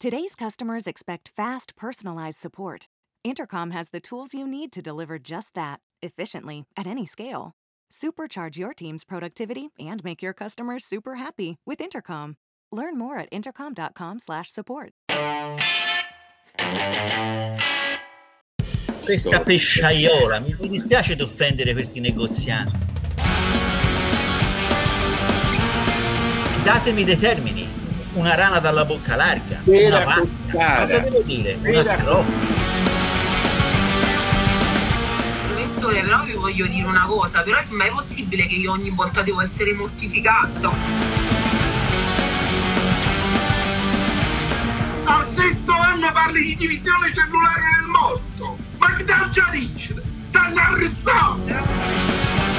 Today's customers expect fast, personalized support. Intercom has the tools you need to deliver just that, efficiently, at any scale. Supercharge your team's productivity and make your customers super happy with Intercom. Learn more at intercom.com/support. Questa pesciaiola, mi mi dispiace di offendere questi negozianti. Datemi dei termini. Una rana dalla bocca larga, Vera una vacca. Cosa devo dire? Una Vera scrofa. Professore, però vi voglio dire una cosa, però è mai possibile che io ogni volta devo essere mortificato? Al sesto anno parli di divisione cellulare nel morto! Ma che già ricciere? T'hanno arrestato!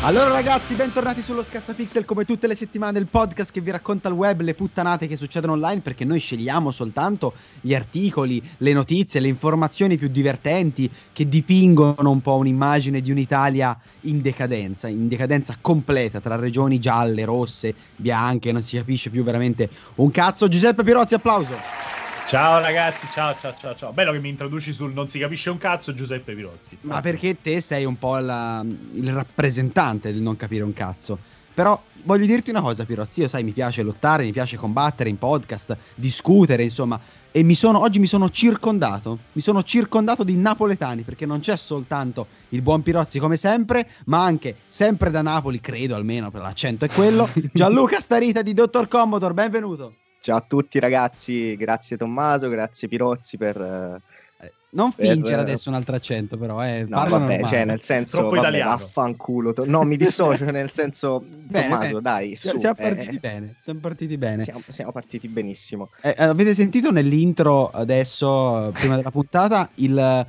Allora ragazzi, bentornati sullo Scassapixel come tutte le settimane il podcast che vi racconta il web, le puttanate che succedono online perché noi scegliamo soltanto gli articoli, le notizie, le informazioni più divertenti che dipingono un po' un'immagine di un'Italia in decadenza, in decadenza completa tra regioni gialle, rosse, bianche, non si capisce più veramente un cazzo. Giuseppe Pirozzi, applauso. Ciao ragazzi, ciao ciao ciao ciao. Bello che mi introduci sul non si capisce un cazzo Giuseppe Pirozzi. Ma perché te sei un po' la- il rappresentante del non capire un cazzo. Però voglio dirti una cosa, Pirozzi. Io, sai, mi piace lottare, mi piace combattere in podcast, discutere, insomma. E mi sono, oggi mi sono circondato. Mi sono circondato di napoletani, perché non c'è soltanto il buon Pirozzi come sempre, ma anche sempre da Napoli, credo almeno, per l'accento è quello. Gianluca Starita di Dottor Commodore, benvenuto. Ciao a tutti ragazzi, grazie Tommaso, grazie Pirozzi per... eh, Eh, Non Per- fingere adesso un altro accento, però, eh. No, parla vabbè, normale. cioè nel senso, Troppo vabbè, italiano. vaffanculo. to- No, mi dissocio nel senso, Bene, Tommaso, bene. dai, su. Siamo eh, partiti eh, bene, siamo partiti bene. Siamo, siamo partiti benissimo. Eh, avete sentito nell'intro adesso, prima della puntata, il...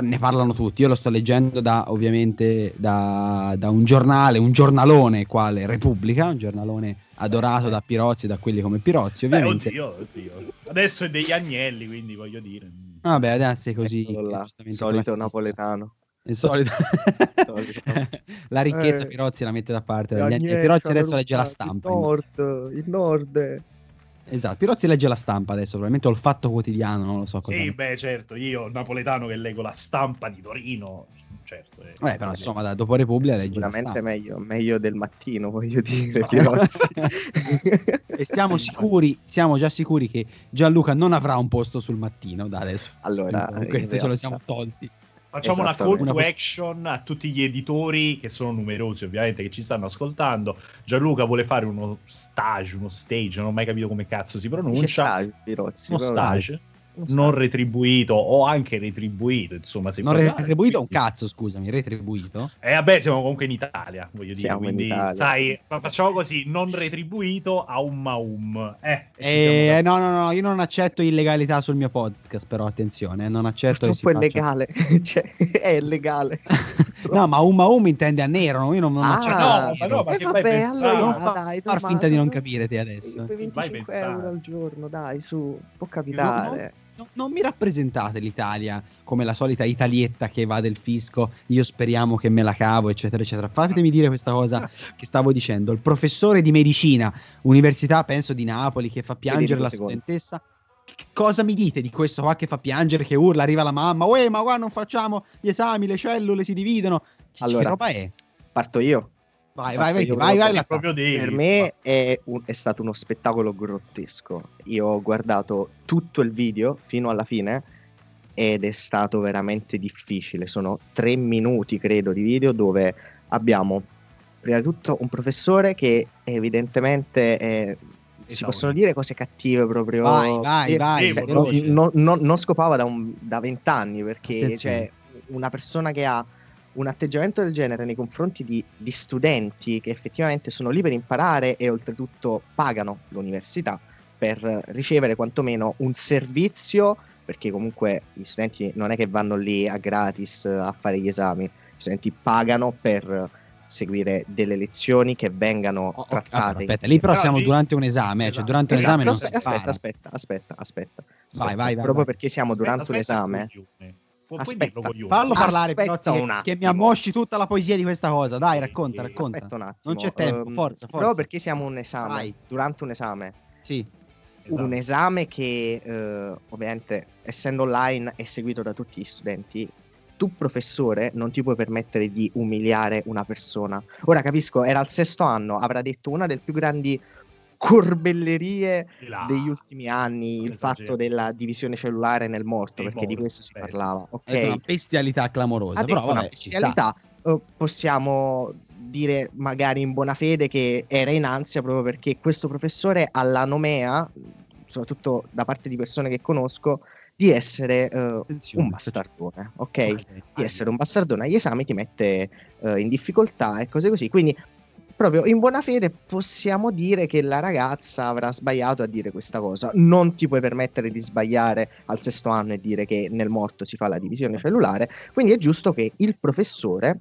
Ne parlano tutti, io lo sto leggendo da ovviamente da, da un giornale, un giornalone quale Repubblica, un giornalone adorato da Pirozzi, da quelli come Pirozzi Beh, ovviamente. oddio, oddio. Adesso è degli agnelli, quindi voglio dire. Vabbè, adesso è così. Giustamente solito napoletano. Il solito. La ricchezza Eh, Pirozzi la mette da parte. Pirozzi adesso legge la stampa. Il nord, il nord. Esatto, Pirozzi legge la stampa adesso, probabilmente ho il fatto quotidiano, non lo so cosa. Sì, beh, certo, io napoletano che leggo la stampa di Torino, certo. eh. Beh, però insomma, da- dopo Repubblica legge la Sicuramente stampa. meglio, meglio del mattino, voglio dire, Pirozzi. e siamo sicuri, siamo già sicuri che Gianluca non avrà un posto sul mattino da adesso. allora, questo ce lo siamo tolti. Facciamo una call to action a tutti gli editori che sono numerosi, ovviamente, che ci stanno ascoltando. Gianluca vuole fare uno stage, uno stage, non ho mai capito come cazzo si Dice pronuncia. stage, Pirozzi. Uno stage uno non retribuito o anche retribuito, insomma, se Non guardate, retribuito un quindi- cazzo, scusami, retribuito? Eh vabbè, siamo comunque in Italia, voglio dire, Siamo in quindi Italia. sai, fa- facciamo così, non retribuito a un maum. Eh, Eh, e no, no, no, io non accetto illegalità sul mio podcast, però attenzione, eh, non accetto che si è faccia- legale, cioè, è legale. no, ma un maum intende a nero, no? io non, non Ah, accetto. no, a ma no, ma Eh, che vabbè, vai allora, Non fa- dai, far finta di non no? capire te adesso. Quei Vai 25 pensare. euro al giorno, dai, su, può capitare. No, non mi rappresentate l'Italia come la solita italietta che va del fisco, io speriamo che me la cavo, eccetera, eccetera. Fatemi dire questa cosa che stavo dicendo. Il professore di medicina, università, penso di Napoli, che fa piangere la studentessa. Che Cosa mi dite di questo qua che fa piangere, che urla, arriva la mamma, uè, ma qua non facciamo gli esami, le cellule si dividono. Allora, che roba è? Parto io. Vai, vai, vai, vai, vai, proprio- devi. Per me è, un- è stato uno spettacolo grottesco. Io ho guardato tutto il video fino alla fine ed è stato veramente difficile. Sono tre minuti, credo, di video dove abbiamo prima di tutto un professore che evidentemente è- si possono dire cose cattive proprio. Vai, vai, vai. veloce. non, non- non- scopava da, un- da vent'anni perché cioè, una persona che ha un atteggiamento del genere nei confronti di, di studenti che effettivamente sono lì per imparare e oltretutto pagano l'università per ricevere quantomeno un servizio perché comunque gli studenti non è che vanno lì a gratis a fare gli esami, gli studenti pagano per seguire delle lezioni che vengano Oh, trattate. aspetta, lì però siamo durante un esame, cioè Esatto. durante un Esatto, esame non aspetta, si aspetta, aspetta, aspetta, aspetta, aspetta. Vai, vai, vai, Proprio vai. perché siamo Aspetta, durante un esame, puoi Aspetta, dirlo. Fallo Aspetta parlare, Pirozzi, che, un che mi ammosci tutta la poesia di questa cosa. Dai, racconta, racconta. Aspetta un attimo. Non c'è tempo, ehm, forza, forza. Proprio perché siamo un esame, Vai. durante un esame. Sì. Esatto. Un esame che eh, ovviamente essendo online è seguito da tutti gli studenti. Tu professore non ti puoi permettere di umiliare una persona. Ora capisco, era al sesto anno, avrà detto una delle più grandi corbellerie degli ultimi anni, il fatto della divisione cellulare nel morto, perché di questo si parlava. Ha detto una Ok, bestialità clamorosa. ha però detto una vabbè, sta. bestialità. eh, possiamo dire magari in buona fede che era in ansia proprio perché questo professore ha la nomea, soprattutto da parte di persone che conosco, di essere Attenzione, un bastardone, ok? Di essere un bastardone agli esami ti mette eh, in difficoltà e cose così. Quindi, proprio in buona fede possiamo dire che la ragazza avrà sbagliato a dire questa cosa. Non ti puoi permettere di sbagliare al sesto anno e dire che nel morto si fa la divisione cellulare. Quindi è giusto che il professore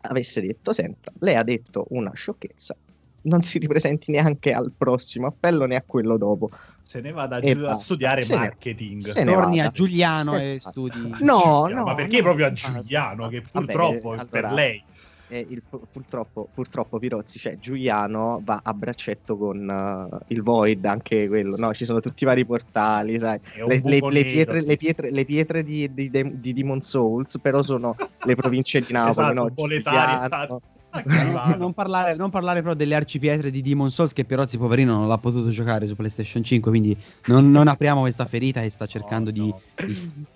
avesse detto: Senta, lei ha detto una sciocchezza. Non si ripresenti neanche al prossimo appello né a quello dopo. Se ne vada a, giu- a studiare Se marketing. se ne Torni vada. a Giuliano e studi. No, Giuliano, no. ma perché no, proprio a basta. Giuliano? Che Vabbè, purtroppo per allora, lei. Eh, il- purtroppo, purtroppo Pirozzi, cioè Giuliano va a braccetto con eh, il Void, anche quello, no? Ci sono tutti i vari portali, sai? Le, le- le pietre, le pietre- le pietre di, di, di Demon Souls, però sono le province di Napoli, Esatto, no? esatto. Ah, Non, parlare, non parlare però delle arcipietre di Demon Souls che Pirozzi poverino non l'ha potuto giocare su PlayStation 5 quindi non, non apriamo questa ferita che sta cercando di, No, no.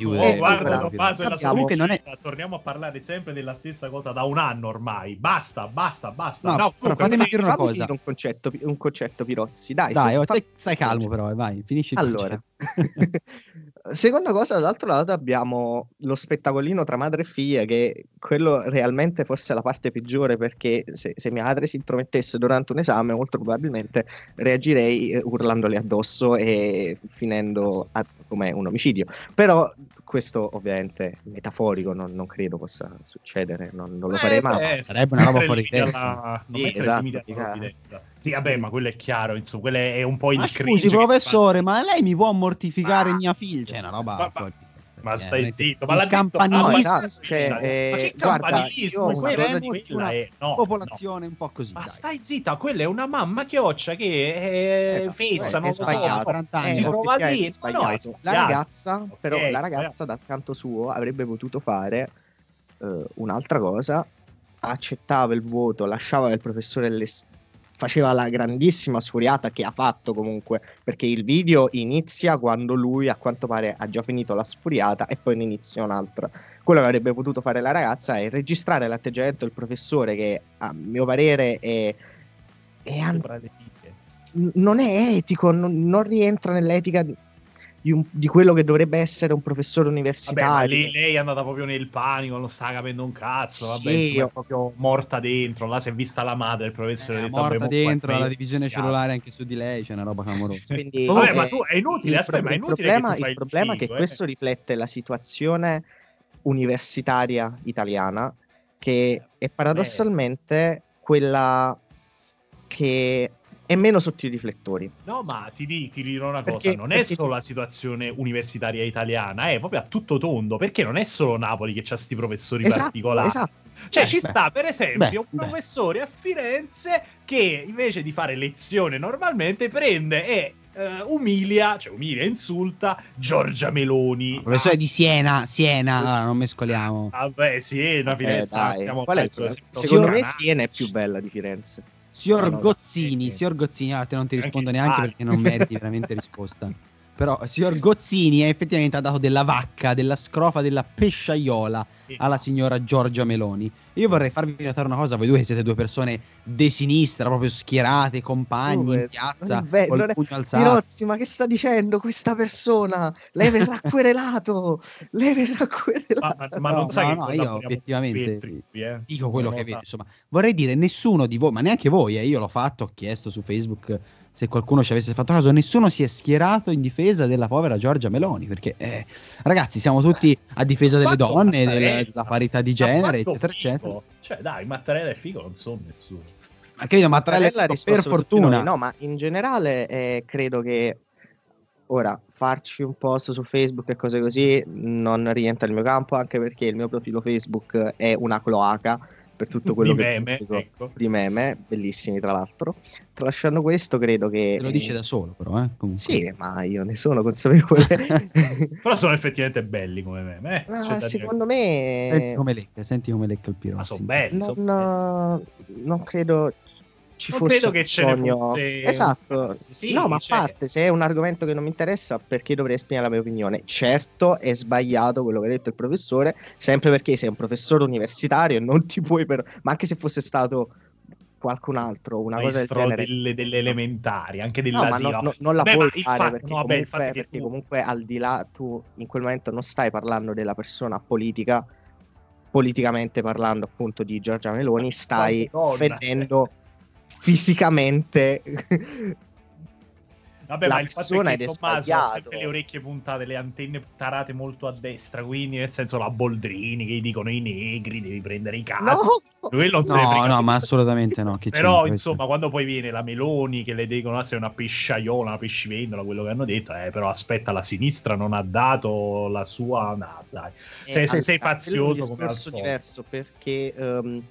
Di Oh, chiudere. guarda, Tommaso, è la Comunque non è- torniamo a parlare sempre della stessa cosa da un anno ormai. Basta, basta, basta. No, però comunque, fatemi dire una cosa. un concetto, un concetto Pirozzi, dai. Dai, oh, fa- stai calmo però, eh, vai, finisci Allora, concetto. seconda cosa, dall'altro lato abbiamo lo spettacolino tra madre e figlia, che quello realmente forse è la parte peggiore perché se, se mia madre si intromettesse durante un esame, molto probabilmente reagirei eh, urlandole addosso e finendo a- come un omicidio. Però questo ovviamente metaforico, non, non credo possa succedere, non, non lo Eh, farei mai. Sarebbe una roba fuori testa. alla- Sì, esatto, provvidenza. Sì, vabbè, ma quello è chiaro, insomma, quello è un po' il Ma cringe scusi, professore, fa- ma lei mi può mortificare Ma- mia figlia? Cioè, una roba Ma- ma- fuori Ma cioè, stai zitto, ma detto campanilismo No, cioè, ma eh, che guarda, campanilismo? una Quella cosa è- di- quella è- no, no. popolazione un po' così. Ma dai. stai zitta, quella è una mamma chioccia che è Esatto, fessa, è non lo so, sbagliato. 40 anni. Eh, si trova lì, ma no, è la ragazza, Ok, però, la ragazza dal canto suo avrebbe potuto fare eh, un'altra cosa, accettava il voto, lasciava il professore le s- faceva la grandissima sfuriata che ha fatto comunque, perché il video inizia quando lui a quanto pare ha già finito la sfuriata e poi ne inizia un'altra. Quello che avrebbe potuto fare la ragazza è registrare l'atteggiamento del professore che a mio parere è, è an- non è etico, non, non rientra nell'etica di, un- di quello che dovrebbe essere un professore Vabbè, ma universitario. lei, è andata proprio nel panico, non stava capendo un cazzo. Vabbè, Sì, insomma, io- è proprio morta dentro. Là si è vista la madre del professore. Eh, detto, vabbè, morta mo dentro la divisione schiaffo. cellulare anche su di lei, c'è una roba clamorosa. Quindi, Vabbè, eh, ma tu è inutile, il, aspetta, pro- ma è il inutile problema, che tu fai il problema è che eh. questo riflette la situazione universitaria italiana, che è paradossalmente quella che è meno sotto i riflettori. No, ma ti, ti dirò una cosa: Perché- non è solo ti- la situazione universitaria italiana, è proprio a tutto tondo. Perché non è solo Napoli che ha sti professori Esatto, particolari. esatto. Cioè, Beh, ci beh. sta, per esempio, Beh, un beh. professore a Firenze che invece di fare lezione normalmente prende e eh, umilia, cioè umilia, insulta Giorgia Meloni. Professore di Siena, Siena, allora, non mescoliamo. Ah, Vabbè, è una Eh, Firenze. dai, stiamo qual è Secondo me Siena è più bella di Firenze. Signor Gozzini, signor Gozzini, ah, te non ti rispondo neanche perché non meriti veramente risposta. Però signor Gozzini effettivamente ha dato della vacca, della scrofa, della pesciaiola alla signora Giorgia Meloni. Io vorrei farvi notare una cosa, voi due che siete due persone de sinistra, proprio schierate, compagni in piazza, Non è vero, col non pugno alzato. Pirozzi, ma che sta dicendo questa persona? Lei verrà querelato! Lei verrà querelato! Ma, ma- ma No, non sai no, che no, io obiettivamente qui, eh? Dico quello che vedo, insomma. Vorrei dire, nessuno di voi, ma neanche voi, eh, io l'ho fatto, ho chiesto su Facebook se qualcuno ci avesse fatto caso, nessuno si è schierato in difesa della povera Giorgia Meloni, perché eh, ragazzi, siamo tutti a difesa delle Fatto donne, della, della parità di genere, eccetera, figo. eccetera. Cioè, dai, Mattarella è figo, non so nessuno. Ma credo Mattarella, Mattarella ha per fortuna. No, ma in generale eh, credo che Ora, farci un post su Facebook e cose così non rientra nel mio campo, anche perché il mio profilo Facebook è una cloaca per tutto quello Di che meme, ecco. di meme, bellissimi tra l'altro. Tralasciando questo, credo che... Te lo dice da solo, però, eh. Comunque. Sì, ma io ne sono consapevole. Però sono effettivamente belli come meme. Eh? Ma C'è da dire. secondo Senti me come lecca, senti come lecca il Pirozzi. Ma sono belli. non, son belli. non credo ci Non fosse credo che ce ne bisogno. fosse- Esatto. Sì, no, ma a cioè- parte, se è un argomento che non mi interessa, perché dovrei esprimere la mia opinione? Certo, è sbagliato quello che ha detto il professore, sempre perché sei un professore universitario e non ti puoi per... Ma anche se fosse stato qualcun altro, una cosa del Maestro genere... delle, delle elementari, anche dell'asilo. no- no- non la Beh, puoi fare fatto- perché, no, comunque, che perché tu- comunque al di là tu in quel momento non stai parlando della persona politica, politicamente parlando appunto di Giorgia Meloni, stai offendendo fisicamente Vabbè, la ma il fatto persona è che Tommaso ha sempre le orecchie puntate, le antenne tarate molto a destra, quindi nel senso la Boldrini che gli dicono i negri, devi prendere i cazzi. No! Lui non se No, frega no, ma assolutamente no. Che Però, insomma, quando poi viene la Meloni che le dicono ah, sei una pesciaiola, una pescivendola, quello che hanno detto, eh, però aspetta, la sinistra non ha dato la sua... No, dai. Se- se sei fazioso come al è un discorso solito. diverso perché ehm,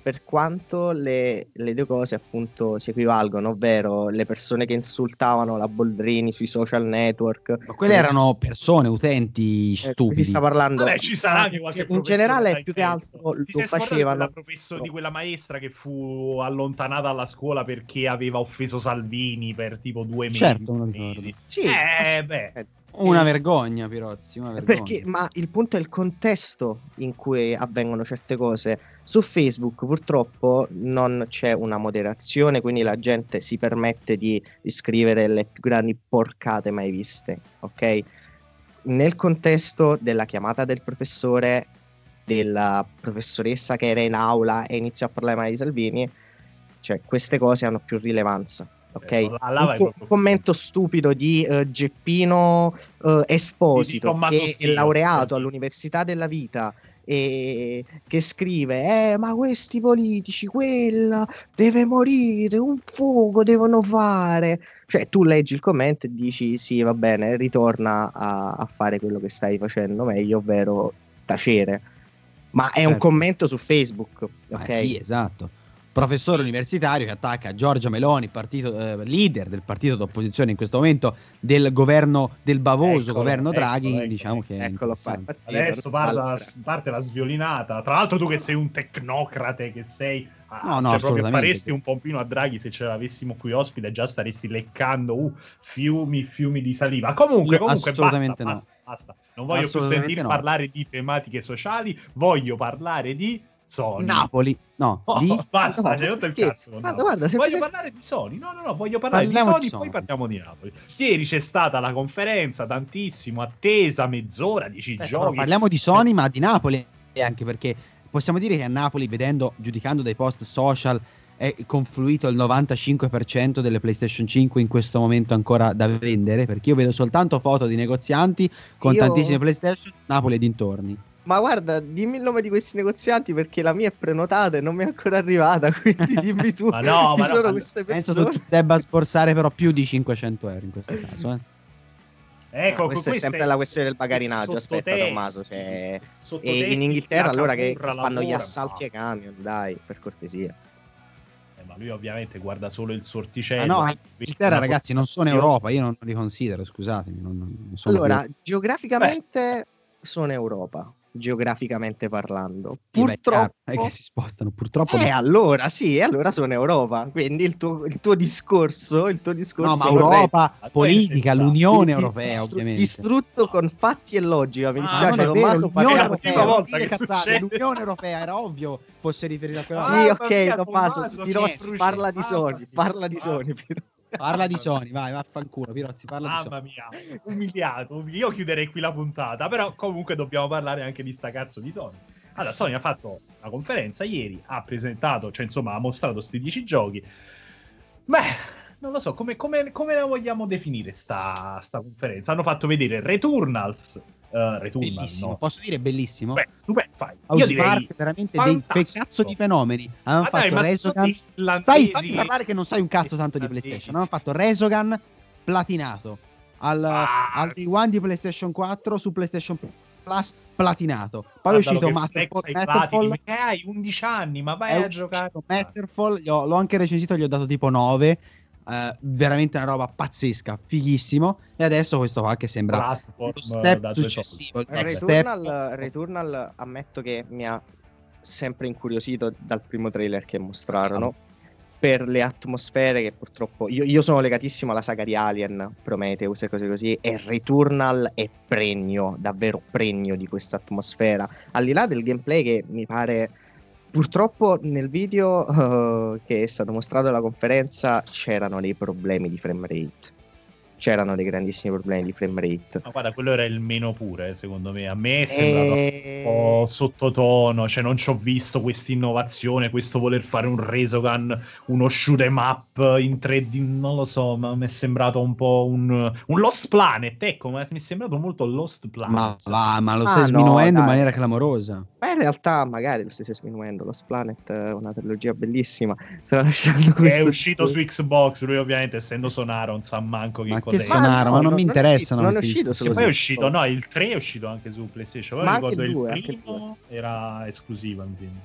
per quanto le, le due cose appunto si equivalgono, ovvero le persone che insultavano la Boldrini sui social network, Ma quelle erano persone, utenti eh, stupidi. si sta parlando Vabbè, ci sarà anche qualche in generale più che pezzo. altro Ti lo sei scordato di facevano quella, di quella maestra che fu allontanata dalla scuola perché aveva offeso Salvini per tipo due mesi. Certo, mesi. ricordo. Sì, Eh, assolutamente. Una Eh, vergogna, Pirozzi, una vergogna. Perché, ma il punto è il contesto in cui avvengono certe cose. Su Facebook purtroppo non c'è una moderazione, quindi la gente si permette di, di scrivere le più grandi porcate mai viste, ok? Nel contesto della chiamata del professore, della professoressa che era in aula e iniziò a parlare male di Salvini, cioè queste cose hanno più rilevanza. Ok, Eh, un, co- commento stupido di eh, Geppino eh, Esposito, Tommaso che è laureato all'Università della Vita e che scrive: Eh, ma questi politici, quella deve morire, un fuoco devono fare. Cioè, tu leggi il commento e dici: Sì, va bene, ritorna a, a fare quello che stai facendo meglio, ovvero tacere. Ma è un Certo. commento su Facebook, ok? sì, esatto. Professore universitario che attacca Giorgia Meloni, partito, eh, leader del partito d'opposizione in questo momento del governo del bavoso Eccolo, governo eccolo, Draghi, eccolo, diciamo che Eccolo interessante. infatti, Adesso parla- parte la sviolinata. Tra l'altro, tu che sei un tecnocrate, che sei. ah, No, no, cioè, proprio assolutamente. faresti un pompino a Draghi se ce l'avessimo qui ospite, già staresti leccando uh, fiumi, fiumi di saliva. Comunque, Io comunque, basta, assolutamente no. basta, basta. Non voglio più sentire no. parlare di tematiche sociali, voglio parlare di Sony. Napoli, no, Oh, di... basta, No, c'è rotto il cazzo. Guarda, guarda, voglio fai- parlare di Sony. No, no, no, voglio parlare Parliamo di di Sony, poi Sony. parliamo di Napoli. Ieri c'è stata la conferenza, tantissimo, attesa, mezz'ora, dieci Eh, però giochi. parliamo di Sony, ma di Napoli anche perché possiamo dire che a Napoli, vedendo, giudicando dai post social, è confluito il 95% delle PlayStation 5 in questo momento ancora da vendere. Perché io vedo soltanto foto di negozianti con Io- tantissime PlayStation, Napoli e dintorni. Ma guarda, dimmi il nome di questi negozianti perché la mia è prenotata e non mi è ancora arrivata, quindi dimmi tu Ma no, chi ma no, sono ma- queste Penso persone. tu debba sforzare però più di 500 euro in questo caso. Eh. Ecco, Ah, questa è sempre la questione del bagarinaggio, aspetta Tommaso, cioè- E in Inghilterra allora che fanno gli assalti no. ai camion, dai, per cortesia. Eh, ma lui ovviamente guarda solo il Ma sorticello. no, Vede Inghilterra una ragazzi non sono. Europa, io non li considero, scusatemi. Non, non sono Allora, questo. geograficamente sono Europa, geograficamente parlando. Purtroppo... non è che si spostano, purtroppo. Eh, allora sì, allora sono Europa. Quindi il tuo, il tuo discorso, il tuo discorso no, ma vorrei- Europa tu politica, l'Unione di- Europea, distru- ovviamente. Distrutto con fatti e logica. Mi Ah, dispiace, non è vero, Tommaso. l'Unione Europea, volta che cazzate, l'Unione Europea era ovvio fosse riferita a quella. Ah, Sì, ok, Tommaso, Tommaso, Pirozzi, parla di bruci- Sony, parla di. Sony. Pirozzi. Parla di Sony, vai, vaffanculo, Pirozzi, parla di Sony. Mamma mia, umiliato. umili- Io chiuderei qui la puntata, però comunque dobbiamo parlare anche di sta cazzo di Sony. Allora, Sony ha fatto una conferenza ieri, ha presentato, cioè insomma ha mostrato sti 10 giochi. Beh, non lo so, come, come- come la vogliamo definire sta, sta conferenza? Hanno fatto vedere Returnals, eh, Returnals, Bellissimo, no? posso dire bellissimo? Beh, stupendo, fai. Io House direi Park, veramente dei fantastico. cazzo di fenomeni. Hanno Ma dai, fatto Resogun. dei Dai, fammi parlare che non sai un cazzo tanto di. PlayStation. Hanno fatto Resogun platinato. al, Ah. al day one di PlayStation 4 su PlayStation Plus platinato. Poi è uscito Matterfall, Matterfall, che hai 11 anni, ma vai a giocare. Matterfall, l'ho anche recensito, gli ho dato tipo 9. Eh, veramente una roba pazzesca, fighissimo. E adesso questo qua che sembra lo step successivo. Eh, Returnal, step. Returnal ammetto che mi ha sempre incuriosito dal primo trailer che mostrarono per le atmosfere che purtroppo io, io sono legatissimo alla saga di Alien, Prometheus e cose così e Returnal è pregno, davvero pregno di questa atmosfera. Al di là del gameplay che mi pare purtroppo nel video eh, che è stato mostrato alla conferenza c'erano dei problemi di frame rate. C'erano dei grandissimi problemi di frame rate. Ma guarda, quello era il meno pure, secondo me. A me è sembrato E... un po' sottotono, cioè non ci ho visto questa innovazione, questo voler fare un Resogun, uno shoot 'em up in 3D, non lo so, ma mi è sembrato un po' un, un Lost Planet, ecco, ma mi è sembrato molto Lost Planet. Ma va, ma lo Ah, stai no, sminuendo in dai. maniera clamorosa. Ma in realtà magari lo stesse sminuendo. Lost Planet è una trilogia bellissima. Tralasciando È uscito su. Xbox, lui ovviamente essendo Sonaro non sa manco che Ma. Che Sonaro, ma non mi è interessano uscito- Non è uscito discorsi. Che solo poi è uscito, no, il 3 è uscito anche su PlayStation. Poi Ma anche ricordo il il, due, anche il primo era esclusiva, mi sembra.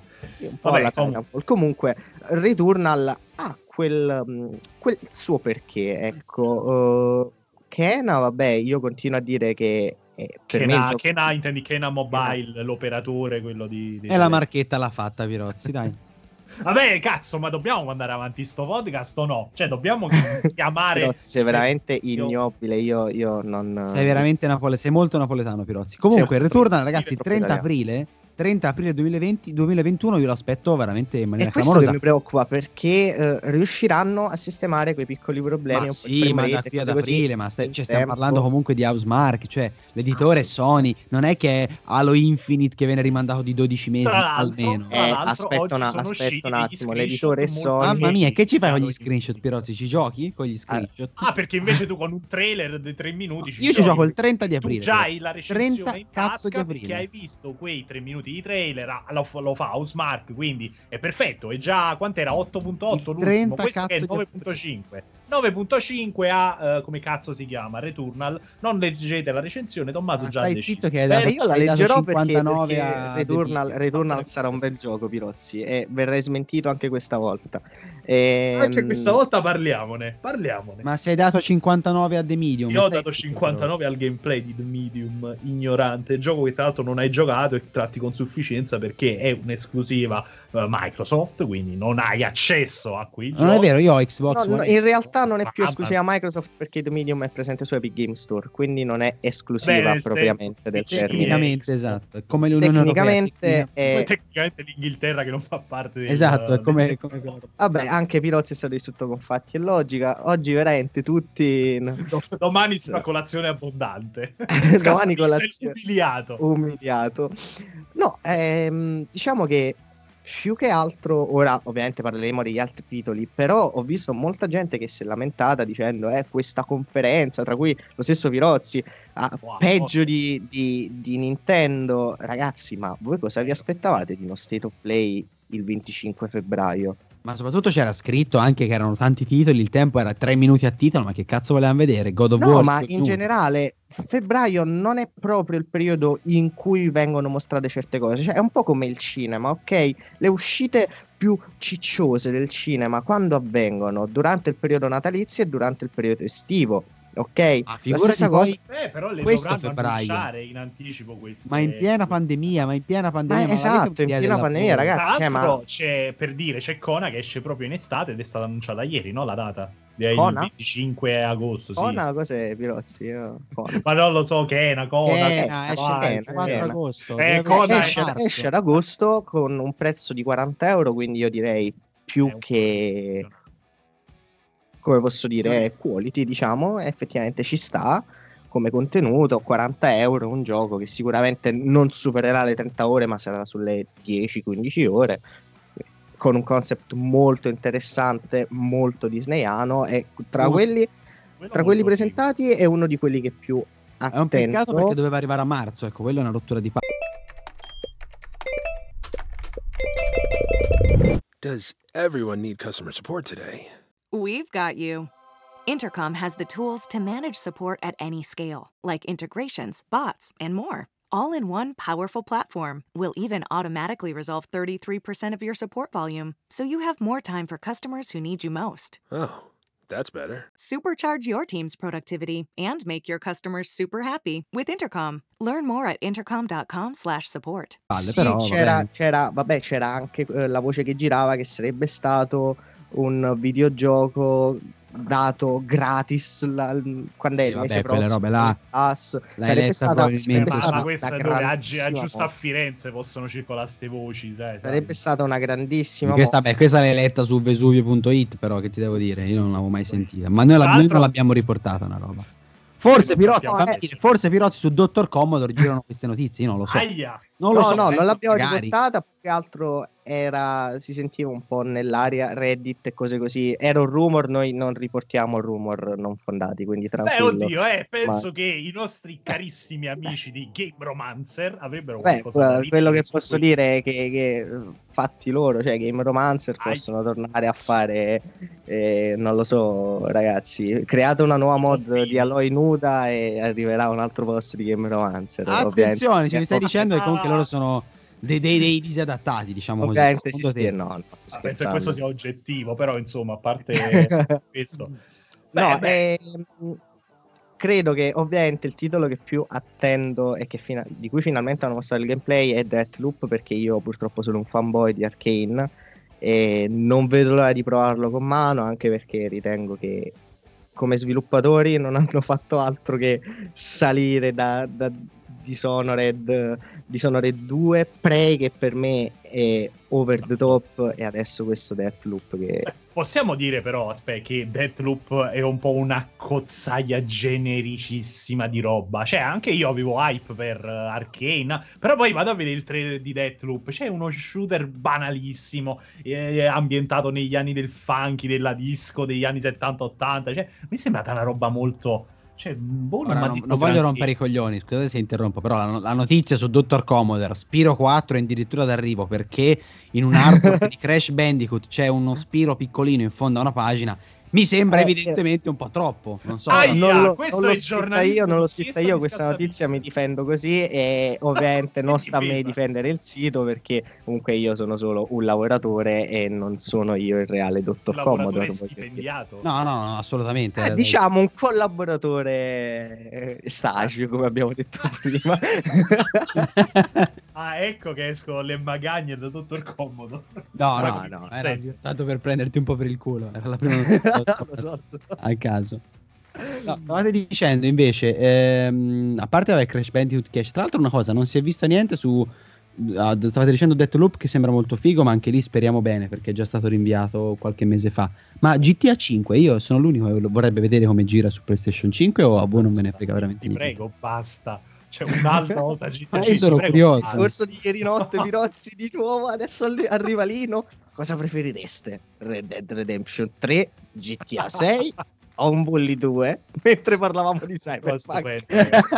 Vabbè, com-. Comunque, Returnal ha quel, mh, quel suo perché. Ecco, uh, Kena, vabbè, io continuo a dire che è il Kena, gioco- Kena, intendi Kena Mobile, l'operatore, quello di... di- E la marchetta l'ha fatta, Virozzi, dai. Vabbè, cazzo, ma dobbiamo mandare avanti sto podcast o no? Cioè, dobbiamo chiamare... Pirozzi, sei veramente Io- ignobile. Io, io non. Sei veramente napole- sei molto napoletano, Pirozzi. Comunque, Returnal, ragazzi, il troppo 30 italiano. aprile. 30 aprile 2020, 2021 io lo aspetto veramente in maniera questo che clamorosa. mi preoccupa perché eh, riusciranno a sistemare quei piccoli problemi. Ma sì, ma da e qui ad aprile, ma stai- cioè, stiamo parlando comunque di Housemark, cioè l'editore è Sony, non è che è Halo Infinite che viene rimandato di 12 mesi almeno. tra Eh, aspetta una- aspetta un attimo, l'editore Sony. Mamma mia, che ci fai con gli screenshot. Pirozzi? Ci giochi con gli screenshot? Ah, perché invece tu con un trailer di tre minuti Io ci giochi. gioco il 30 di Tu aprile. già hai la recensione 30 in cazzo di tasca aprile. perché hai visto quei tre minuti di trailer, ah, lo, fa- lo fa Housemark, quindi è perfetto, è già, quant'era? 8.8 Il l'ultimo, 30 questo è cazzo di 9.5. 9.5 a, eh, come cazzo si chiama, Returnal, non leggete la recensione, Tommaso Ma già stai deciso. zitto che hai Beh, dato- Eh, io la leggerò perché, 59 perché a Returnal, Returnal sarà un bel gioco, Pirozzi, e verrai smentito anche questa volta. Ehm, Anche questa volta parliamone, parliamone. Ma se hai dato 59 a The Medium. Io ho dato zitto, 59 al gameplay di The Medium, ignorante, gioco che tra l'altro non hai giocato e tratti con sufficienza perché è un'esclusiva eh, Microsoft, quindi non hai accesso a quei però. Non è giochi. vero, io ho Xbox no, no, in X. realtà non è più Ah, esclusiva Microsoft perché Medium è presente su Epic Game Store, quindi non è esclusiva Beh, propriamente senso, del termine. Tecnicamente, Xbox. esatto. Come l'Unione Europea. Tecnicamente tecnica- è- Poi tecnicamente l'Inghilterra che non fa parte del Esatto, è come, del- come- come- Vabbè, anche Pirozzi è stato distrutto con fatti e logica. Oggi veramente tutti Domani si fa colazione abbondante. Domani Sei colazione. umiliato. umiliato. No, ehm, diciamo che più che altro, ora ovviamente parleremo degli altri titoli, però ho visto molta gente che si è lamentata dicendo eh, questa conferenza, tra cui lo stesso Virozzi, ah, Wow. peggio di, di- di Nintendo. Ragazzi, ma voi cosa vi aspettavate di uno State of Play il 25 febbraio? Ma soprattutto c'era scritto anche che erano tanti titoli, il tempo era 3 minuti a titolo, ma che cazzo volevamo vedere? God of No, War? ma in of- generale febbraio non è proprio il periodo in cui vengono mostrate certe cose, cioè è un po' come il cinema, ok? Le uscite più cicciose del cinema quando avvengono durante il periodo natalizio e durante il periodo estivo, ok? Ah, La stessa poi- cosa Eh, però le Questo febbraio. annunciare in anticipo queste... Ma in piena pandemia, ma in piena pandemia. Ma ma esatto, in che piena pandemia, ragazzi. Tra cioè, l'altro ma- c'è per dire, c'è Kona che esce proprio in estate ed è stata annunciata ieri, no? La data. È Kona? Il 25 agosto, sì. Kona, cos'è Pirozzi? Io-. Ma non lo so, Kena, Kona. Kena, esce vai, il 4 Kena. agosto. Eh, Kona esce, esce ad agosto con un prezzo di 40 euro, quindi io direi più È un che... come posso dire, quality, diciamo, effettivamente ci sta come contenuto, 40 euro, un gioco che sicuramente non supererà le 30 ore, ma sarà sulle 10-15 ore, con un concept molto interessante, molto disneyano, e tra Molto. quelli, tra quelli presentati è uno di quelli che più È un attento. peccato perché doveva arrivare a marzo, ecco, quella è una rottura di palle. Does everyone need customer support today? We've got you. Intercom has the tools to manage support at any scale, like integrations, bots, and more. All in one powerful platform. We'll even automatically resolve 33% of your support volume, so you have more time for customers who need you most. Oh, that's better. Supercharge your team's productivity and make your customers super happy with Intercom. Learn more at intercom.com/support. Sì, c'era, c'era, vabbè, c'era anche eh, la voce che girava che sarebbe stato un videogioco dato gratis la- quando è Sì, il vabbè, mese prossimo. robe là Pass. l'hai Sarebbe stata, probabilmente- sarebbe Ma, stata ma questa una è dove a, giusto a. Firenze possono circolare ste voci, sai, sai. Sarebbe stata una grandissima Questa, beh, questa l'hai letta su vesuvio.it, però che ti devo dire, io non l'avevo mai sentita. Ma noi, la- noi non l'abbiamo riportata una roba. Forse Pirozzi, fammi dire, forse Pirozzi su Dottor Commodore girano queste notizie, io non lo so. Aia! Non lo no, so, no, non l'abbiamo magari. riportata più che altro era, si sentiva un po' nell'aria Reddit e cose così. Era un rumor, noi non riportiamo rumor non fondati, quindi Beh, tranquillo. oddio, eh, penso Ma- che i nostri carissimi amici di Game Romancer avrebbero Beh, qualcosa da quello dire quello che posso questo. dire è che, che, fatti loro, cioè Game Romancer, Ai. possono tornare a fare, eh, non lo so, ragazzi, create una nuova mod Confini. di Aloy nuda e arriverà un altro post di Game Romancer. Attenzione, ci mi stai Ovviamente- dicendo che comunque loro sono dei, dei- dei disadattati, diciamo così. Ovviamente sì, sì, te? no, no, Ah, penso che questo sia oggettivo, però insomma, a parte questo. No, Beh, beh. ehm, credo che ovviamente il titolo che più attendo e che fina- di cui finalmente hanno mostrato il gameplay è Deathloop perché io purtroppo sono un fanboy di Arkane e non vedo l'ora di provarlo con mano anche perché ritengo che come sviluppatori non hanno fatto altro che salire da, da Dishonored, Dishonored 2, Prey che per me è over the top e adesso questo Deathloop che Possiamo dire però, aspetta, che Deathloop è un po' una cozzaia genericissima di roba. Cioè, anche io avevo hype per uh, Arcane, però poi vado a vedere il trailer di Deathloop. C'è uno shooter banalissimo, eh, ambientato negli anni del funky, della disco, degli anni 70-80. Cioè, mi è sembrata una roba molto... Cioè, boh, non, detto non voglio rompere i coglioni, scusate se interrompo, però la, la notizia su Dottor Commodore, Spiro 4 è addirittura d'arrivo perché in un artwork di Crash Bandicoot c'è uno Spiro piccolino in fondo a una pagina. Mi sembra Eh, evidentemente un po' troppo, non so. Aia, non l'ho, questo non è giornalismo io, non l'ho scritta io questa notizia, mi difendo così e ovviamente non sta a me Difesa. difendere il sito perché comunque io sono solo un lavoratore e non sono io il reale dottor Commodore. stipendiato. No, no, no, assolutamente. Eh, diciamo un collaboratore eh, stage come abbiamo detto prima Ah, ecco che escono le magagne da Dottor Comodo. No, no, no, era tanto per prenderti un po' per il culo. Era la prima so. a caso. No, stavate dicendo invece, ehm, a parte vabbè, Crash Bandicoot Cash, tra l'altro una cosa, non si è visto niente su... ah, stavate dicendo Deathloop che sembra molto figo, ma anche lì speriamo bene perché è già stato rinviato qualche mese fa. Ma GTA 5, io sono l'unico che vorrebbe vedere come gira su PlayStation 5 o a voi non ve ne frega veramente Ti niente? prego, basta. C'è un'altra volta GTA. Ah, io sono prego, curioso. basta. Corso di ieri notte Pirozzi di nuovo adesso arriva Lino cosa preferireste? Red Dead Redemption 3 GTA 6 o un Bully 2 mentre parlavamo di Cyberpunk.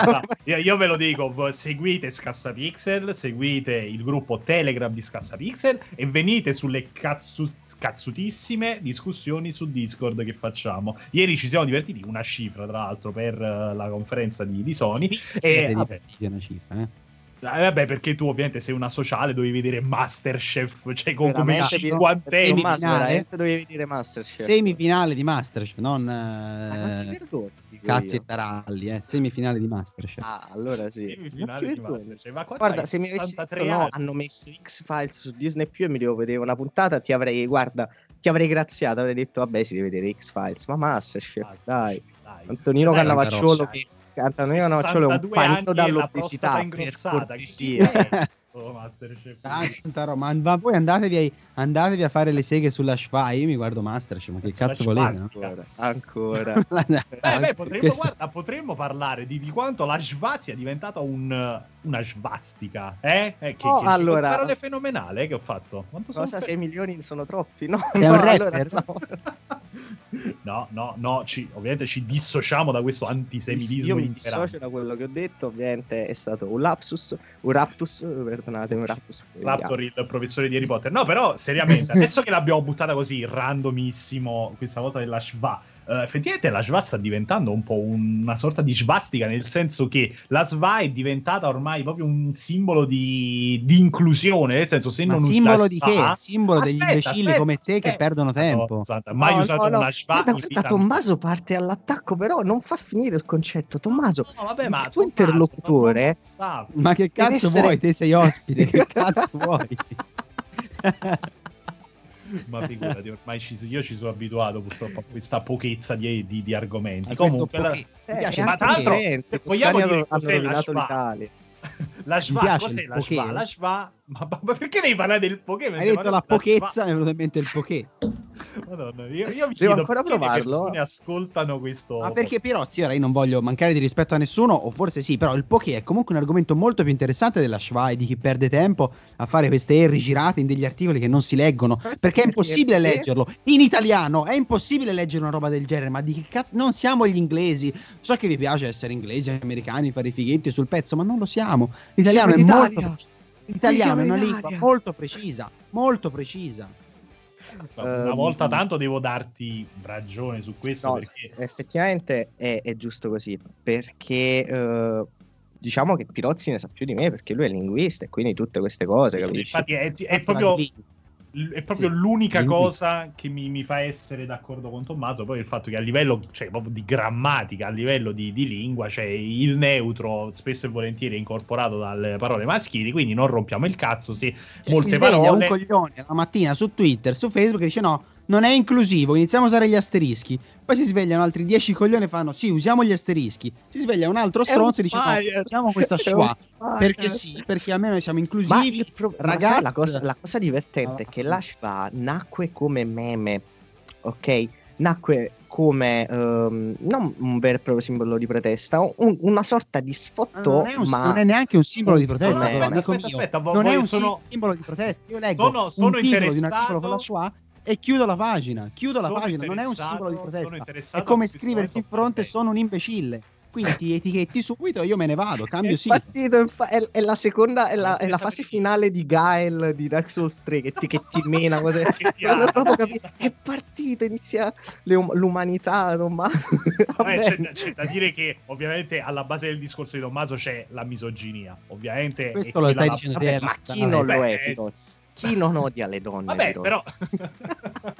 No, io, io ve lo dico, seguite Scassapixel, seguite il gruppo Telegram di Scassapixel e venite sulle cazzu- cazzutissime discussioni su Discord che facciamo. Ieri ci siamo divertiti, una cifra tra l'altro per eh, la conferenza di, di Sony. E vabbè, È una cifra, eh. Eh, vabbè, perché tu ovviamente sei una sociale, dovevi vedere Masterchef, cioè con come cinquantenni. veramente dovevi dire Masterchef Semifinale di Masterchef, non eh, dico cazzi e taralli, eh. Semifinale di Masterchef. ah allora sì Semifinale di. Masterchef. Ma Guarda, hai? se mi avessi 63 detto no, hanno messo X-Files su Disney Più e mi devo vedere una puntata, ti avrei, guarda, ti avrei graziato, avrei detto, vabbè, si deve vedere X-Files, ma Masterchef, dai. Dai. Antonino Cioè, dai, Che Antonino Cannavacciolo è un 62 anni panino dall'obesità, per cortesia. è? Oh, Masterchef. Tanta roba. Ma, ma voi andatevi, ai- andatevi a fare le seghe sulla Shfai. Io mi guardo Masterchef. Ma che Sulla cazzo volete? no? Ancora, ancora. Beh, beh, potremmo, Questo- guarda, potremmo parlare di, di quanto la Shva sia diventata un, una svastica. Eh? eh che, Oh, che allora- parole fenomenale eh, che ho fatto. Quanto sono Cosa, fe- 6 milioni sono troppi? No, un no, rapper? allora, no. No, no, no, ci- ovviamente ci dissociamo da questo antisemitismo Io mi dissocio da quello che ho detto, ovviamente è stato un lapsus, un raptus, perdonatemi, un raptus. Raptor, il professore di Harry Potter. No, però, seriamente, adesso che l'abbiamo buttata così randomissimo, questa cosa della Shva, eh, effettivamente la Shva sta diventando un po' una sorta di svastica, nel senso che la Shva è diventata ormai proprio un simbolo di, di inclusione, nel senso se Ma non usi simbolo di Shva- che? Simbolo degli Aspetta, imbecilli aspetta, come te che eh, perdono tempo. no, esatto, mai No, usato no, una Shva Guarda, guarda, Tommaso parte all'attacco, però non fa finire il concetto. Tommaso, No, vabbè, il ma tuo Tommaso, interlocutore-. Ma che cazzo essere- vuoi? Te sei ospite, che cazzo vuoi? Ma figurati, ormai ci, io ci sono abituato purtroppo a questa pochezza di, di- di argomenti. A Comunque, la, poche- Eh, piace e ma tra l'altro, se vogliamo dire cos'è la l'Italia. la piace cos'è la poké. La Shva, ma, ma- ma perché devi parlare del Pokémon? Hai detto la pochezza, mi è venuto in mente il poké. Madonna, io, io mi Devo chiedo ancora le provarlo? persone ascoltano questo. Ma perché Pirozzi, ora io non voglio mancare di rispetto a nessuno, o forse sì, però il poké è comunque un argomento molto più interessante della Shva e di chi perde tempo a fare queste R girate in degli articoli che non si leggono, perché è impossibile Perché? leggerlo in italiano, è impossibile leggere una roba del genere, ma di che cazzo non siamo gli inglesi. So che vi piace essere inglesi, americani, fare i fighetti sul pezzo, ma non lo siamo. L'italiano Siamo è molto Italia. L'italiano è una lingua molto precisa, molto precisa. Una Ehm, volta tanto devo darti ragione su questo No, perché effettivamente è, è giusto così, perché eh, diciamo che Pirozzi ne sa più di me, perché lui è linguista e quindi tutte queste cose, capisci? infatti è, è Cazzo, proprio, lingua. È proprio Sì, l'unica lingui- cosa che mi, mi fa essere d'accordo con Tommaso. Poi il fatto che a livello cioè, proprio di grammatica, a livello di, di lingua, cioè il neutro spesso e volentieri è incorporato dalle parole maschili, quindi non rompiamo il cazzo se Cioè, molte si sveglia parole. un coglione la mattina su Twitter, su Facebook dice no, non è inclusivo, iniziamo a usare gli asterischi. Poi si svegliano altri 10 coglioni e fanno sì, usiamo gli asterischi. Si sveglia un altro stronzo e dice no, usiamo questa schwa. Perché sì, perché almeno noi siamo inclusivi. pro- ragazzi- la, cosa, la cosa divertente è che Ah. l'Ashva nacque come meme, ok? Nacque come ehm, non un vero e proprio simbolo di protesta, un- una sorta di sfotto, non, è un- ma non è neanche un simbolo di protesta, No, no, però, aspetta, aspetta, aspetta, non è un sono- simbolo di protesta. Io leggo Sono- sono un titolo di un articolo con la interessato- sua e chiudo la pagina. Chiudo la Sono pagina, non è un simbolo di protesta. È come scriversi in fronte sono un imbecille. Quindi ti etichetti subito e io me ne vado, cambio è sì. partito, infa- è, è la seconda, è la, è la fase finale di Gael di Dark Souls 3 che ti, che ti mena cose. Non ho proprio capito. È partito, inizia um- l'umanità, non ma... Vabbè, c'è, da- c'è da dire che ovviamente alla base del discorso di Tommaso c'è la misoginia, ovviamente. Questo lo stai la- dicendo Vabbè, ma chi non lo è, eh, Pirozzi? Chi non odia le donne? Vabbè, Pirozzi? però...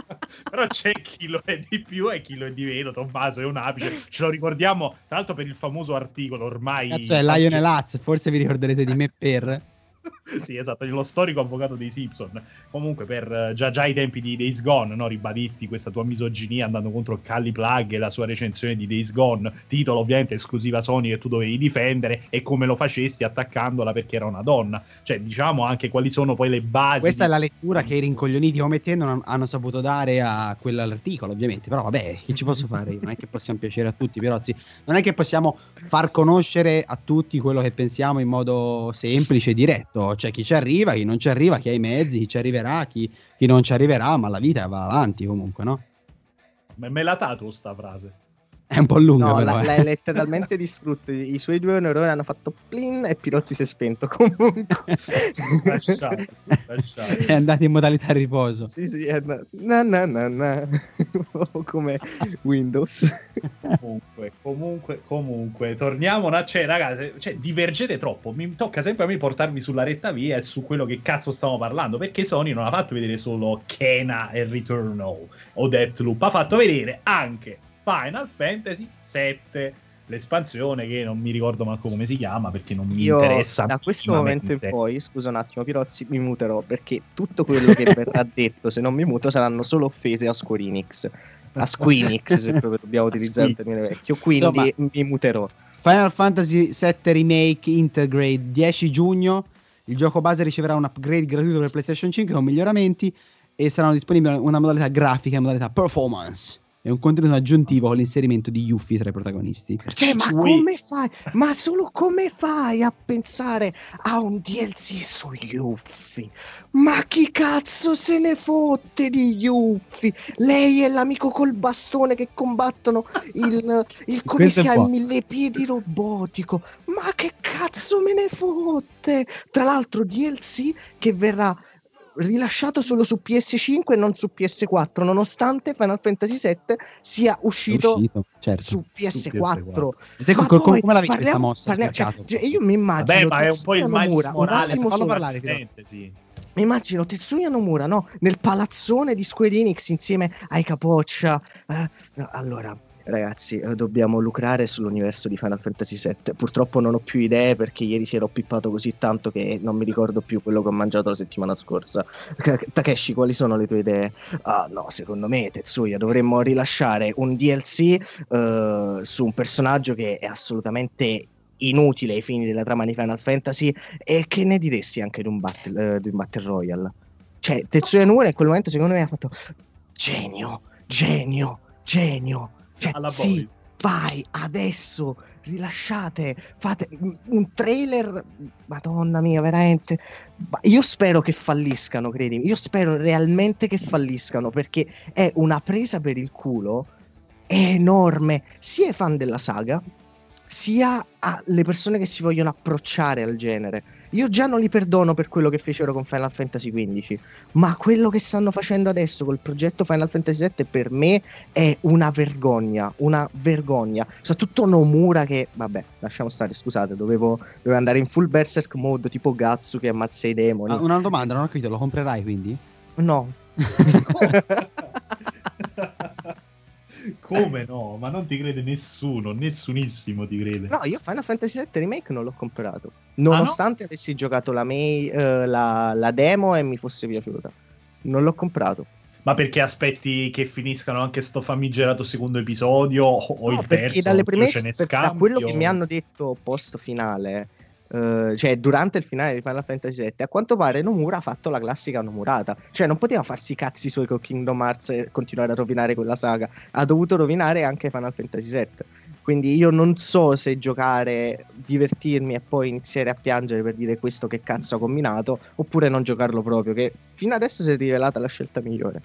però c'è chi lo è di più e chi lo è di meno. Tommaso è un apice. Ce lo ricordiamo, tra l'altro, per il famoso articolo ormai. Cazzo è Lionel Hutz, forse vi ricorderete di me per... sì, esatto, lo storico avvocato dei Simpson. Comunque, per eh, già, già ai tempi di Days Gone, no, ribadisti questa tua misoginia andando contro Calli Plug e la sua recensione di Days Gone, titolo ovviamente esclusiva Sony che tu dovevi difendere e come lo facesti attaccandola perché era una donna. Cioè, diciamo anche quali sono poi le basi. Questa è di- la lettura che i rincoglioniti come te non hanno saputo dare a quell'articolo, ovviamente. Però vabbè, che ci posso fare? io? Non è che possiamo piacere a tutti, Pirozzi. Non è che possiamo far conoscere a tutti quello che pensiamo in modo semplice e diretto. C'è chi ci arriva, chi non ci arriva, chi ha i mezzi, chi ci arriverà, chi, chi non ci arriverà, ma la vita va avanti comunque, no? Me, me la tatuo sta frase. È un po' lunga, No, però, la- eh. l'hai letteralmente distrutto. I, suoi due neuroni hanno fatto plin e Pirozzi si è spento comunque. È andato in modalità riposo. sì, sì, è na na na na na. come Windows. comunque, comunque, comunque, torniamo a cioè, ragazzi, cioè, divergete troppo. Mi tocca sempre a me portarvi sulla retta via e su quello che cazzo stiamo parlando. Perché Sony non ha fatto vedere solo Kena e Returnal o Deathloop, ha fatto vedere anche Final Fantasy VII, l'espansione che non mi ricordo manco come si chiama perché non mi Io interessa. da questo momento in poi, scusa un attimo, Pirozzi, mi muterò perché tutto quello che verrà detto, se non mi muto, saranno solo offese a Square Enix. A Squeenix, se proprio dobbiamo utilizzare il termine vecchio. Quindi mi muterò. Final Fantasy VII Remake Integrate 10 giugno. Il gioco base riceverà un upgrade gratuito per PlayStation 5 con miglioramenti e saranno disponibili una modalità grafica e modalità performance e un contenuto aggiuntivo con l'inserimento di Yuffie tra i protagonisti. Cioè, ma Ui. come fai? Ma solo come fai a pensare a un DLC su Yuffie? Ma chi cazzo se ne fotte di Yuffie? Lei è l'amico col bastone che combattono il, il chiama? buono. Il millepiedi robotico. Ma che cazzo me ne fotte? Tra l'altro DLC che verrà rilasciato solo su PS5 e non su PS4, nonostante Final Fantasy VII sia uscito, uscito, certo. su PS4. PS4. E te Ma co- come la vedi questa mossa? parliamo- cioè, mercato? cioè, io mi immagino Vabbè, ma è un po' il Miles Morales, fallo parlare. Fantasy. mi immagino Tetsuya Nomura no? nel palazzone di Square Enix insieme ai Capoccia. eh, no, allora, ragazzi, eh, dobbiamo lucrare sull'universo di Final Fantasy VII. Purtroppo non ho più idee perché ieri si ero pippato così tanto che non mi ricordo più quello che ho mangiato la settimana scorsa. Takeshi, quali sono le tue idee? Ah, no, secondo me, Tetsuya, dovremmo rilasciare un DLC eh, su un personaggio che è assolutamente inutile ai fini della trama di Final Fantasy e che ne diresti anche di un battle, eh, di un battle royale? Cioè, Tetsuya Nomura in quel momento secondo me ha fatto genio, genio, genio. Cioè, Alla sì, Boris. vai adesso, rilasciate, fate un- trailer, madonna mia, veramente. Io spero che falliscano, credimi, io spero realmente che falliscano perché è una presa per il culo enorme, sia ai fan della saga, sia alle persone che si vogliono approcciare al genere. Io già non li perdono per quello che fecero con Final Fantasy XV, ma quello che stanno facendo adesso col progetto Final Fantasy VII per me è una vergogna, una vergogna. Soprattutto Nomura che, vabbè, lasciamo stare, scusate, dovevo, dovevo andare in full berserk mode tipo Gatsu che ammazza i demoni. Ah, una domanda, non ho capito, lo comprerai quindi? No. Come no? Ma non ti crede nessuno, nessunissimo ti crede. No, io Final Fantasy VII Remake non l'ho comprato. Nonostante avessi giocato la, May- eh, la, la demo e mi fosse piaciuta. Non l'ho comprato. Ma perché aspetti che finiscano anche sto famigerato secondo episodio o, No, il perché terzo? dalle oddio, ce premesse, per- da quello che mi hanno detto post finale, eh, cioè durante il finale di Final Fantasy VII, a quanto pare Nomura ha fatto la classica Nomurata. Cioè non poteva farsi i cazzi suoi con Kingdom Hearts e continuare a rovinare quella saga. Ha dovuto rovinare anche Final Fantasy VII. Quindi io non so se giocare, divertirmi e poi iniziare a piangere per dire questo che cazzo ha combinato, oppure non giocarlo proprio, che fino adesso si è rivelata la scelta migliore.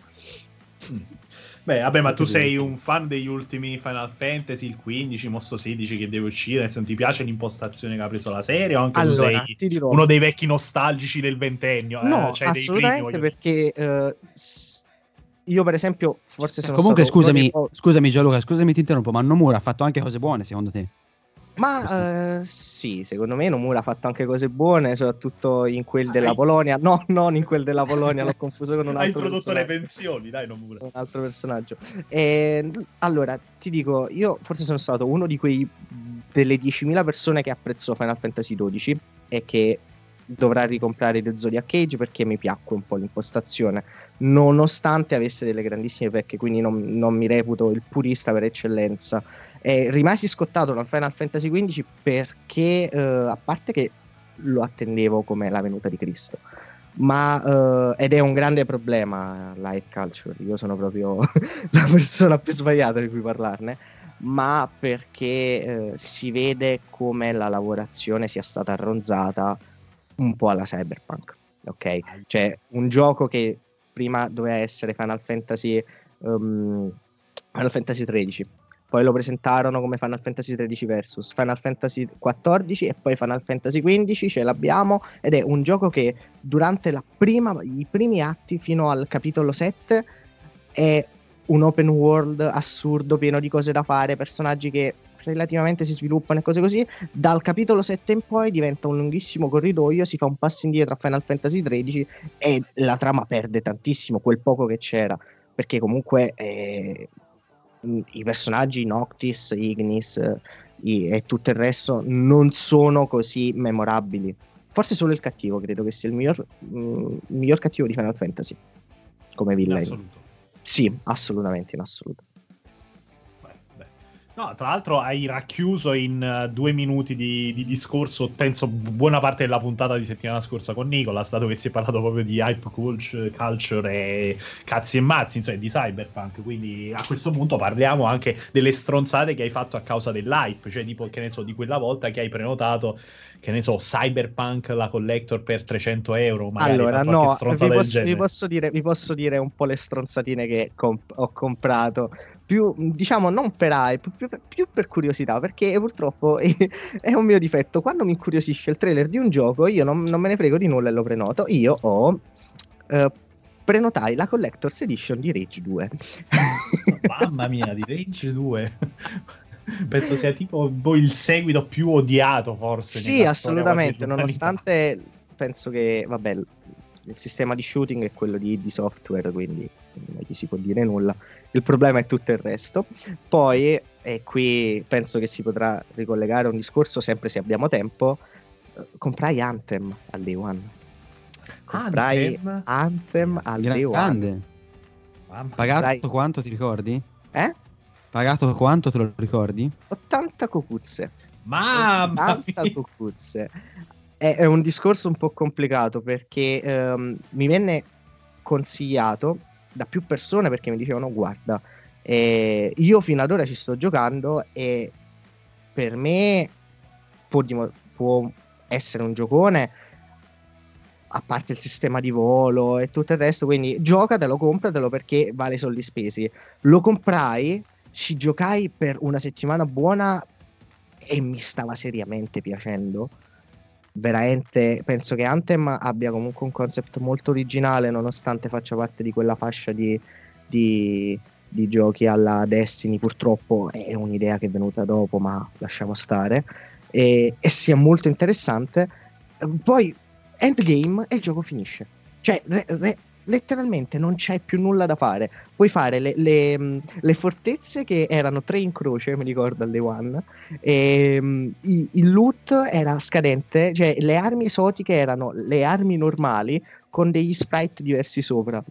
Beh, vabbè, ma tu sei un fan degli ultimi Final Fantasy, il 15, Mosto 16 che deve uscire, nel senso, ti piace l'impostazione che ha preso la serie o anche Allora, tu sei uno dei vecchi nostalgici del ventennio? No, eh, cioè dei primi, assolutamente voglio- perché eh, io per esempio forse sono Comunque, stato scusami, scusami Gianluca, scusami, ti interrompo, ma Nomura ha fatto anche cose buone secondo te? Ma eh, sì, secondo me Nomura ha fatto anche cose buone, soprattutto in quel della Polonia. No, non in quel della Polonia, l'ho confuso con un Ha altro introdotto le pensioni, dai, Nomura. un altro personaggio. E, allora, ti dico, io forse sono stato uno di quei delle 10.000 persone che apprezzò Final Fantasy XII e che dovrà ricomprare The Zodiac Cage perché mi piacque un po' l'impostazione, nonostante avesse delle grandissime pecche, quindi non, non mi reputo il purista per eccellenza. E rimasi scottato da Final Fantasy XV perché, eh, a parte che lo attendevo come la venuta di Cristo, ma eh, ed è un grande problema live culture. Io sono proprio la persona più sbagliata di cui parlarne. Ma perché eh, si vede come la lavorazione sia stata arronzata un po' alla cyberpunk. Ok, cioè un gioco che prima doveva essere Final Fantasy, um, Final Fantasy 13. Poi lo presentarono come Final Fantasy 13 versus Final Fantasy 14 e poi Final Fantasy 15 ce l'abbiamo ed è un gioco che durante la prima, i primi atti fino al capitolo 7 è un open world assurdo pieno di cose da fare, personaggi che relativamente si sviluppano e cose così. Dal capitolo 7 in poi diventa un lunghissimo corridoio, si fa un passo indietro a Final Fantasy 13 e la trama perde tantissimo quel poco che c'era, perché comunque eh, i personaggi Noctis, Ignis i- e tutto il resto non sono così memorabili. Forse solo il cattivo credo che sia il miglior, mm, miglior cattivo di Final Fantasy come In villain. Sì, assolutamente in assoluto. No, tra l'altro hai racchiuso in eh, due minuti di, di discorso, penso, bu- buona parte della puntata di settimana scorsa con Nicola, dato che si è parlato proprio di hype culture, e cazzi e mazzi, insomma, di cyberpunk. Quindi a questo punto parliamo anche delle stronzate che hai fatto a causa dell'hype, cioè tipo, che ne so, di quella volta che hai prenotato, che ne so, cyberpunk la collector per 300 euro. Allora, no, vi posso, vi, posso dire, vi posso dire un po' le stronzatine che comp- ho comprato. Più, diciamo, non per hype, più, più per curiosità, perché purtroppo è un mio difetto. Quando mi incuriosisce il trailer di un gioco, io non, non me ne frego di nulla e lo prenoto. Io ho eh, prenotai la Collector's Edition di Rage 2. Mamma mia, di Rage 2. Penso sia tipo boh, il seguito più odiato, forse. Sì, assolutamente, nonostante penso che, vabbè, il sistema di shooting è quello di, di software, quindi non gli si può dire nulla. Il problema è tutto il resto. Poi, e qui penso che si potrà ricollegare a un discorso, sempre se abbiamo tempo, eh, comprai Anthem al day one. Comprai Anthem? Anthem, al day one. Grande. Mamma Pagato Dai. quanto ti ricordi? Eh? Pagato quanto te lo ricordi? 80 cocuzze. Mamma 80 mia. cocuzze. È, è un discorso un po' complicato perché ehm, mi venne consigliato da più persone perché mi dicevano guarda, eh, io fino ad ora ci sto giocando e per me può, dimo- può essere un giocone a parte il sistema di volo e tutto il resto, quindi giocatelo, compratelo perché vale soldi spesi. Lo comprai, ci giocai per una settimana buona e mi stava seriamente piacendo. Veramente penso che Anthem abbia comunque un concept molto originale, nonostante faccia parte di quella fascia di, di- di giochi alla Destiny. Purtroppo è un'idea che è venuta dopo, ma lasciamo stare. E, e sia molto interessante. Poi, endgame e il gioco finisce. Cioè, re- re- letteralmente non c'è più nulla da fare. Puoi fare le, le, mh, le fortezze che erano tre in croce, mi ricordo al day one. E, i- il loot era scadente, cioè le armi esotiche erano le armi normali con degli sprite diversi sopra.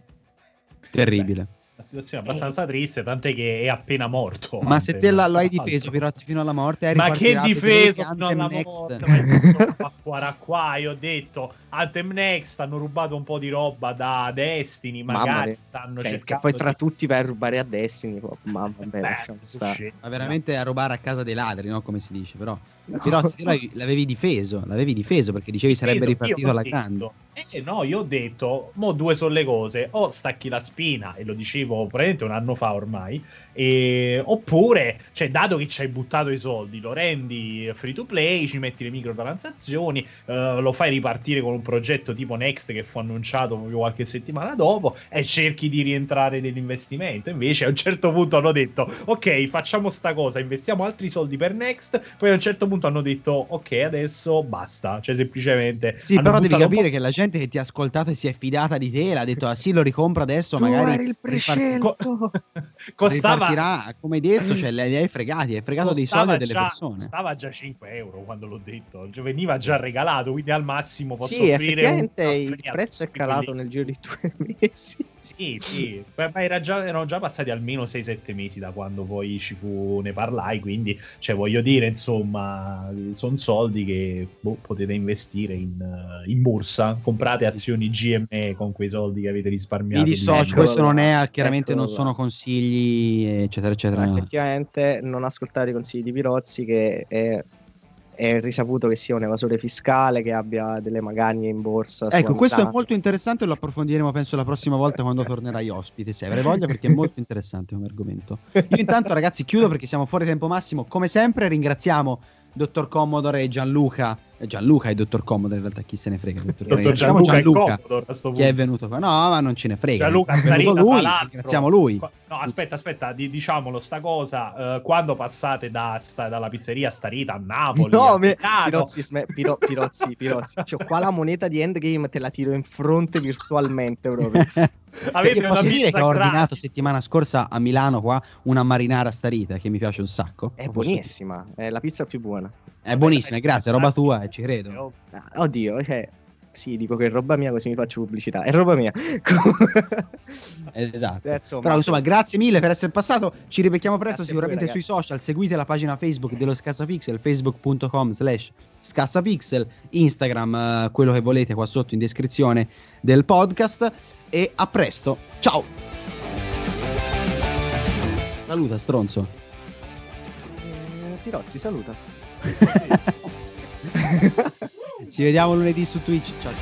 Terribile. La situazione è abbastanza triste, tant'è che è appena morto. Ma se te la- lo hai difeso, Pirozzi, fino alla morte, hai Ma che difeso fino alla Next. morte? Ma io sono qua, io ho detto Anthem Next hanno rubato un po' di roba da Destiny, Mamma magari mia. stanno Cioè, che cercando poi tra tutti vai a rubare a Destiny. poi- Ma vabbè, Beh, lasciamo stare. Ma veramente a rubare a casa dei ladri, no? Come si dice, però. No. Te l'avevi- difeso, l'avevi difeso perché dicevi sarebbe Peso, ripartito alla detto- grande. Eh no, io ho detto, mo due sono le cose, o stacchi la spina, e lo dicevo praticamente un anno fa ormai, e- oppure, cioè, dato che ci hai buttato i soldi, lo rendi free to play, ci metti le microtransazioni, eh, lo fai ripartire con un progetto tipo Next che fu annunciato proprio qualche settimana dopo, e cerchi di rientrare nell'investimento. Invece a un certo punto hanno detto, ok, facciamo sta cosa, investiamo altri soldi per Next, poi a un certo punto hanno detto, ok, adesso basta, cioè semplicemente... Sì, però devi capire po' che la gente che ti ha ascoltato e si è fidata di te l'ha detto, ah sì, lo ricompro adesso, Tu magari eri il riparti- prescelto. costava ripartirà, come hai detto, cioè li hai fregati, hai fregato dei soldi delle già, persone. Costava già 5 euro quando l'ho detto, cioè, veniva già regalato, quindi al massimo posso Sì, offrire effettivamente un il prezzo è calato quelli- nel giro di due mesi. Sì, sì, ma era già- erano già passati almeno 6-7 mesi da quando poi ci fu, ne parlai, quindi cioè, voglio dire, insomma, sono soldi che boh, potete investire in, in borsa, comprate azioni GME con quei soldi che avete risparmiato. Mi di- dissocio, questo non è, chiaramente non eccolo sono consigli, eccetera, eccetera. Ma effettivamente non ascoltate i consigli di Pirozzi che è, è risaputo che sia un evasore fiscale, che abbia delle magagne in borsa. Ecco, questo è molto interessante, lo approfondiremo penso la prossima volta quando tornerai ospite, se avrai voglia, perché è molto interessante come argomento. Io intanto ragazzi chiudo perché siamo fuori tempo massimo, come sempre ringraziamo Dottor Commodore e Gianluca, Gianluca e Dottor Commodore in realtà chi se ne frega, Dottor Dottor Gianluca, Gianluca, è Commodore che è venuto qua, no ma non ce ne frega, Gianluca è venuto Starita, lui, ringraziamo lui. No, aspetta, aspetta, di- diciamolo sta cosa. eh, quando passate da, sta- dalla pizzeria Starita a Napoli, No, a me- Pirozzi, sme- Piro- Pirozzi, Pirozzi. C'ho qua la moneta di Endgame, te la tiro in fronte virtualmente proprio. avete posso dire che ho ordinato gratis. settimana scorsa a Milano qua una marinara starita che mi piace un sacco. È buonissima, è la pizza più buona. È buonissima, grazie, è roba tua ci Eh, credo. oh, Ah, Oddio, cioè, sì, dico che è roba mia così mi faccio pubblicità. È roba mia. Esatto. Eh, insomma, Però insomma, grazie mille per essere passato. Ci ribecchiamo presto Grazie a voi, sicuramente sui social. Seguite la pagina Facebook dello Scassapixel, facebook.com slash scassapixel, Instagram, eh, quello che volete qua sotto in descrizione del podcast. E a presto. Ciao. Saluta, stronzo. Eh, Pirozzi, saluta. Ci vediamo lunedì su Twitch. Ciao.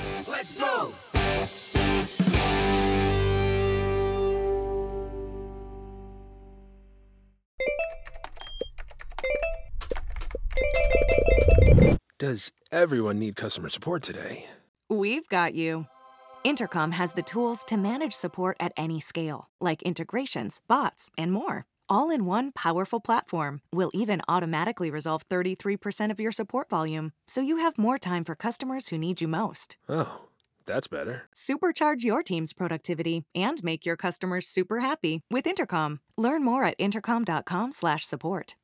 Does everyone need customer support today? We've got you. Intercom has the tools to manage support at any scale, like integrations, bots, and more. All in one powerful platform, will even automatically resolve 33% of your support volume, so you have more time for customers who need you most. Oh, that's better. Supercharge your team's productivity and make your customers super happy with Intercom. Learn more at intercom.com/support.